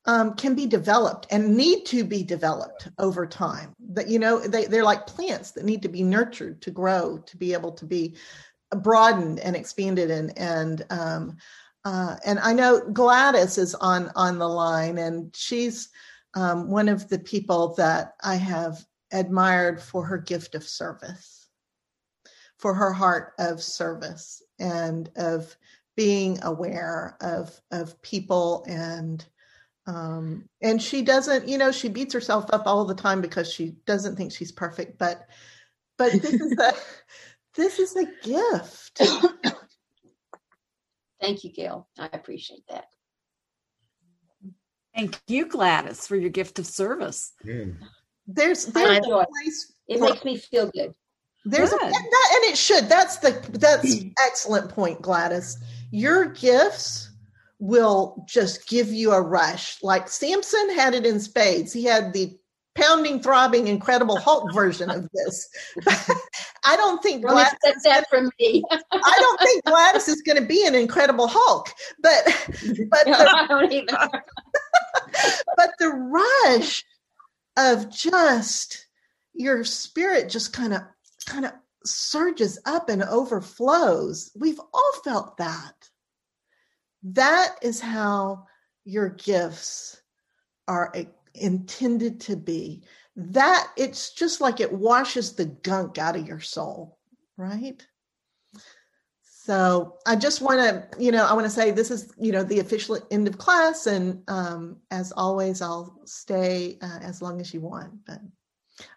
um, can be developed and need to be developed over time. That you know, they, they're like plants that need to be nurtured to grow, to be able to be broadened and expanded. And and um, uh, and I know Gladys is on on the line, and she's um, one of the people that I have admired for her gift of service, for her heart of service, and of being aware of of people and um and she doesn't you know she beats herself up all the time because she doesn't think she's perfect but but this is a (laughs) this is a gift. (coughs) Thank you gail. I appreciate that. Thank you gladys for your gift of service. There's there's a place it for, makes me feel good. There's good. A, and, that, and it should. That's the that's excellent point gladys. Your gifts will just give you a rush. Like Samson had it in spades. He had the pounding, throbbing, incredible Hulk version of this. (laughs) I don't think Gladys expect that from me. (laughs) (laughs) I don't think Gladys is going to be an Incredible Hulk, but but no, the, I don't either. but the rush of just your spirit just kind of kind of surges up and overflows. We've all felt that. That is how your gifts are intended to be. That it's just like it washes the gunk out of your soul, right? So I just want to, you know, I want to say this is, you know, the official end of class, and um, as always, I'll stay uh, as long as you want. But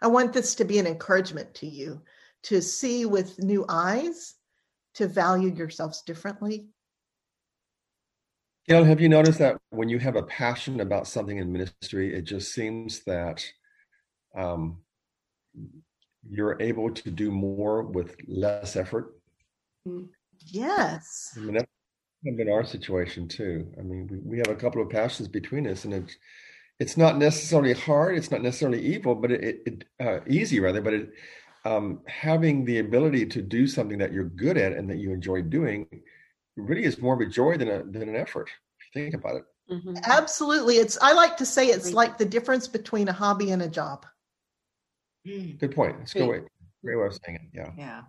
I want this to be an encouragement to you to see with new eyes, to value yourselves differently. Have you noticed that when you have a passion about something in ministry, it just seems that um, you're able to do more with less effort? Mm. Yes. I mean, that's been our situation too. I mean, we, we have a couple of passions between us, and it's it's not necessarily hard. It's not necessarily evil, but it, it uh, easy rather. But it um, having the ability to do something that you're good at and that you enjoy doing really is more of a joy than a than an effort. If you think about it. Mm-hmm. Absolutely, it's. I like to say it's like the difference between a hobby and a job. Good point. It's a good way. Great way of saying it. Yeah. Yeah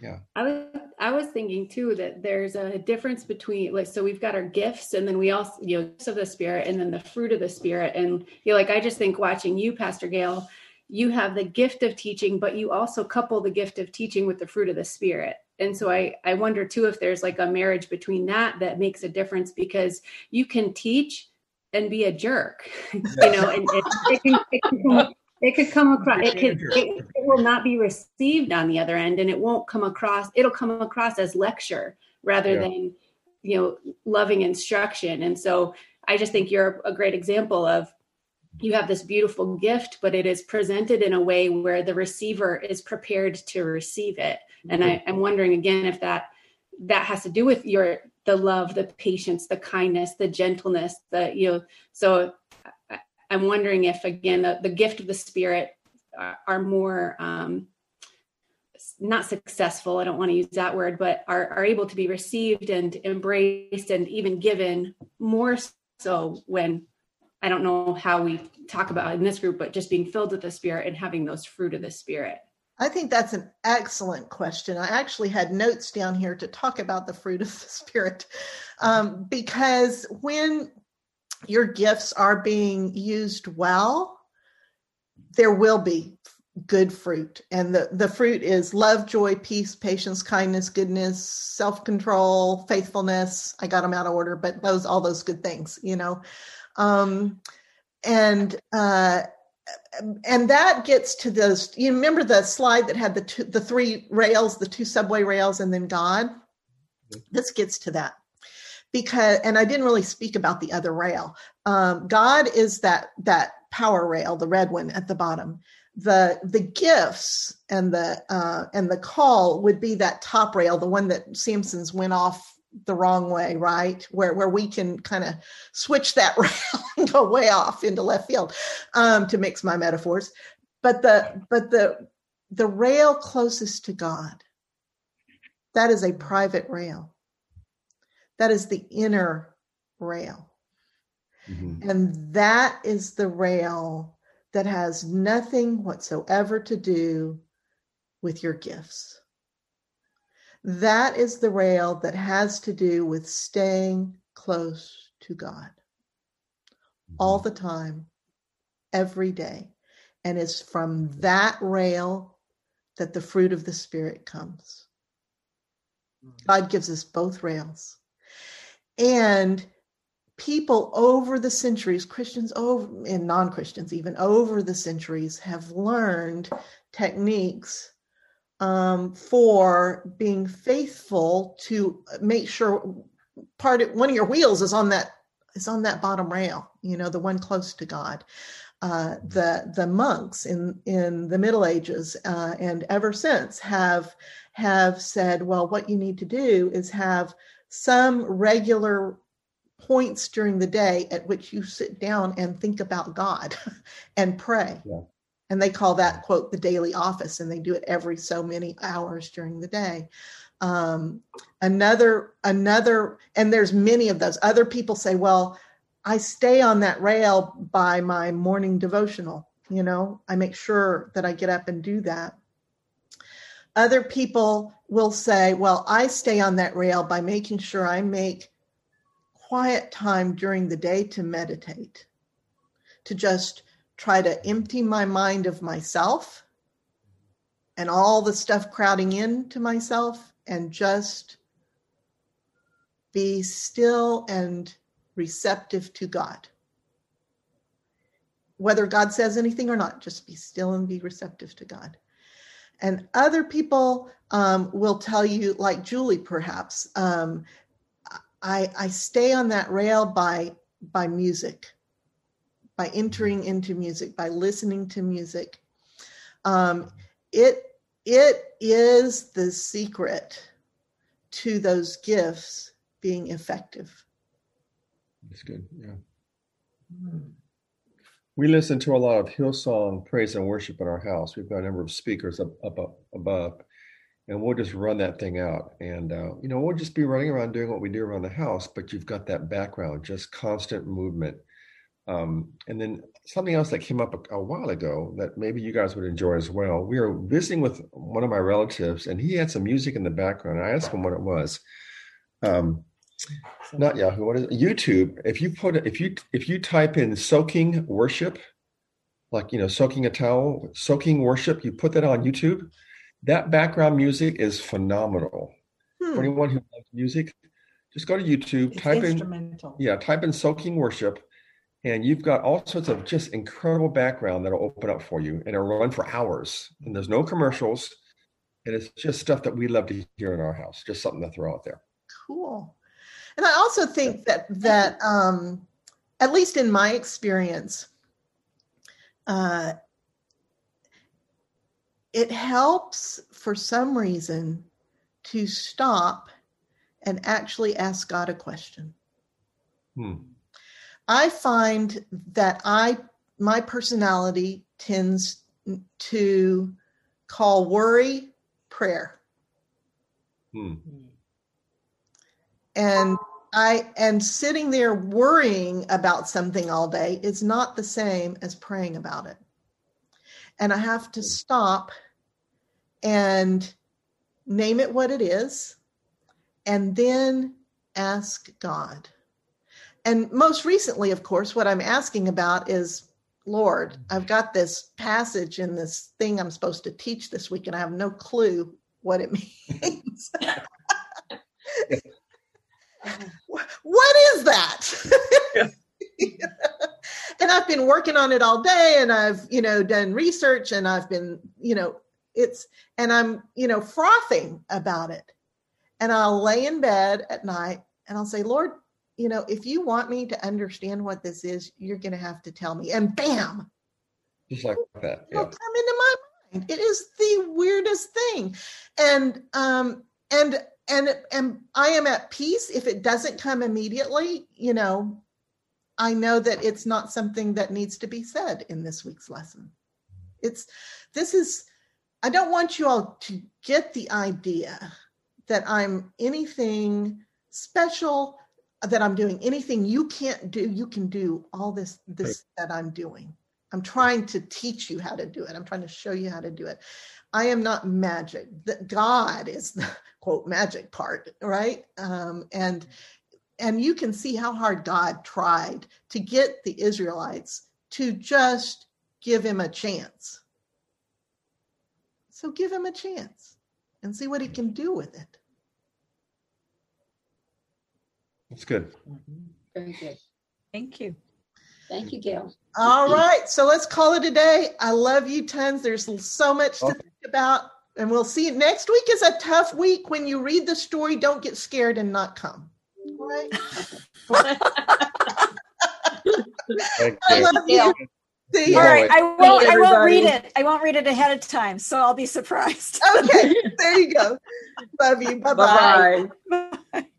yeah i was i was thinking too that there's a difference between like so we've got our gifts and then we also you know of the spirit and then the fruit of the spirit and you know like i just think watching you pastor gail you have the gift of teaching but you also couple the gift of teaching with the fruit of the spirit and so i i wonder too if there's like a marriage between that that makes a difference because you can teach and be a jerk (laughs) you know and it, it, can, it, can, it could come across it could it, it, will not be received on the other end and it won't come across it'll come across as lecture rather yeah. than you know loving instruction. And so i just think you're a great example of you have this beautiful gift but it is presented in a way where the receiver is prepared to receive it and I, i'm wondering again if that that has to do with your the love the patience the kindness the gentleness the you know so I'm wondering if again the, the gift of the spirit are, are more um, not successful. I don't want to use that word, but are are able to be received and embraced and even given more so when I don't know how we talk about in this group, but just being filled with the spirit and having those fruit of the spirit. I think that's an excellent question. I actually had notes down here to talk about the fruit of the (laughs) spirit um, because when your gifts are being used well, there will be good fruit. And the, the fruit is love, joy, peace, patience, kindness, goodness, self-control, faithfulness. I got them out of order, but those all those good things, you know. Um, and uh, and that gets to those. You remember the slide that had the two, the three rails, the two subway rails, and then God. This gets to that because and i didn't really speak about the other rail um, god is that that power rail the red one at the bottom the the gifts and the uh, and the call would be that top rail the one that samson's went off the wrong way right where where we can kind of switch that rail and go way off into left field um, to mix my metaphors but the but the the rail closest to god that is a private rail that is the inner rail. Mm-hmm. And that is the rail that has nothing whatsoever to do with your gifts. That is the rail that has to do with staying close to God all the time, every day. And it's from that rail that the fruit of the Spirit comes. God gives us both rails. And people over the centuries, Christians over and non-Christians even over the centuries have learned techniques um, for being faithful to make sure part of one of your wheels is on that is on that bottom rail, you know, the one close to God. Uh, the the monks in in the Middle Ages uh, and ever since have have said, well, what you need to do is have some regular points during the day at which you sit down and think about God (laughs) and pray. Yeah. And they call that, quote, the daily office, and they do it every so many hours during the day. Um, another, another, and there's many of those. Other people say, well, I stay on that rail by my morning devotional You know, I make sure that I get up and do that. Other people will say, well, I stay on that rail by making sure I make quiet time during the day to meditate, to just try to empty my mind of myself and all the stuff crowding into myself and just be still and receptive to God. Whether God says anything or not, just be still and be receptive to God. And other people um, will tell you, like Julie, perhaps, um, I, I stay on that rail by by music, by entering into music, by listening to music. Um, it it is the secret to those gifts being effective. That's good. Yeah. We listen to a lot of Hillsong praise and worship in our house. We've got a number of speakers up, up, up above, and we'll just run that thing out. And uh, you know, we'll just be running around doing what we do around the house, but you've got that background, just constant movement. Um, and then something else that came up a, a, while ago that maybe you guys would enjoy as well. We were visiting with one of my relatives, and he had some music in the background. I asked him what it was. Um, not Yahoo. What is it? YouTube? If you put if you if you type in soaking worship, like you know, soaking a towel, soaking worship, you put that on YouTube. That background music is phenomenal. Hmm. For anyone who loves music, just go to YouTube, it's type in yeah, type in soaking worship, and you've got all sorts of just incredible background that'll open up for you, and it'll run for hours. And there's no commercials, and it's just stuff that we love to hear in our house. Just something to throw out there. Cool. And I also think that that um, at least in my experience, uh, it helps for some reason to stop and actually ask God a question. Hmm. I find that I my personality tends to call worry prayer. Hmm and I and sitting there worrying about something all day is not the same as praying about it. And I have to stop and name it what it is and then ask God. And most recently, of course, what I'm asking about is Lord, I've got this passage in this thing I'm supposed to teach this week, and I have no clue what it (laughs) means what is that? (laughs) and I've been working on it all day and I've, you know, done research and I've been, you know, it's, and I'm, you know, frothing about it. And I'll lay in bed at night and I'll say, Lord, you know, if you want me to understand what this is, you're going to have to tell me. And bam. Just like that. Yeah. Come into my mind. It is the weirdest thing. And, um, and and and I am at peace if it doesn't come immediately, you know, I know that it's not something that needs to be said in this week's lesson. It's this is I don't want you all to get the idea that I'm anything special that I'm doing anything you can't do you can do all this this that I'm doing. I'm trying to teach you how to do it. I'm trying to show you how to do it. I am not magic. That God is the (laughs) quote magic part, right? Um, and and you can see how hard God tried to get the Israelites to just give him a chance. So give him a chance and see what he can do with it. That's good. Very good. Thank you. Thank you, Gail. All right. So let's call it a day. I love you tons. There's so much to think about. And we'll see. Next week is a tough week. When you read the story, don't get scared and not come. All right. I love you. See you. All right, I won't. I won't read it. I won't read it ahead of time, so I'll be surprised. Okay, (laughs) there you go. Love you. Bye bye.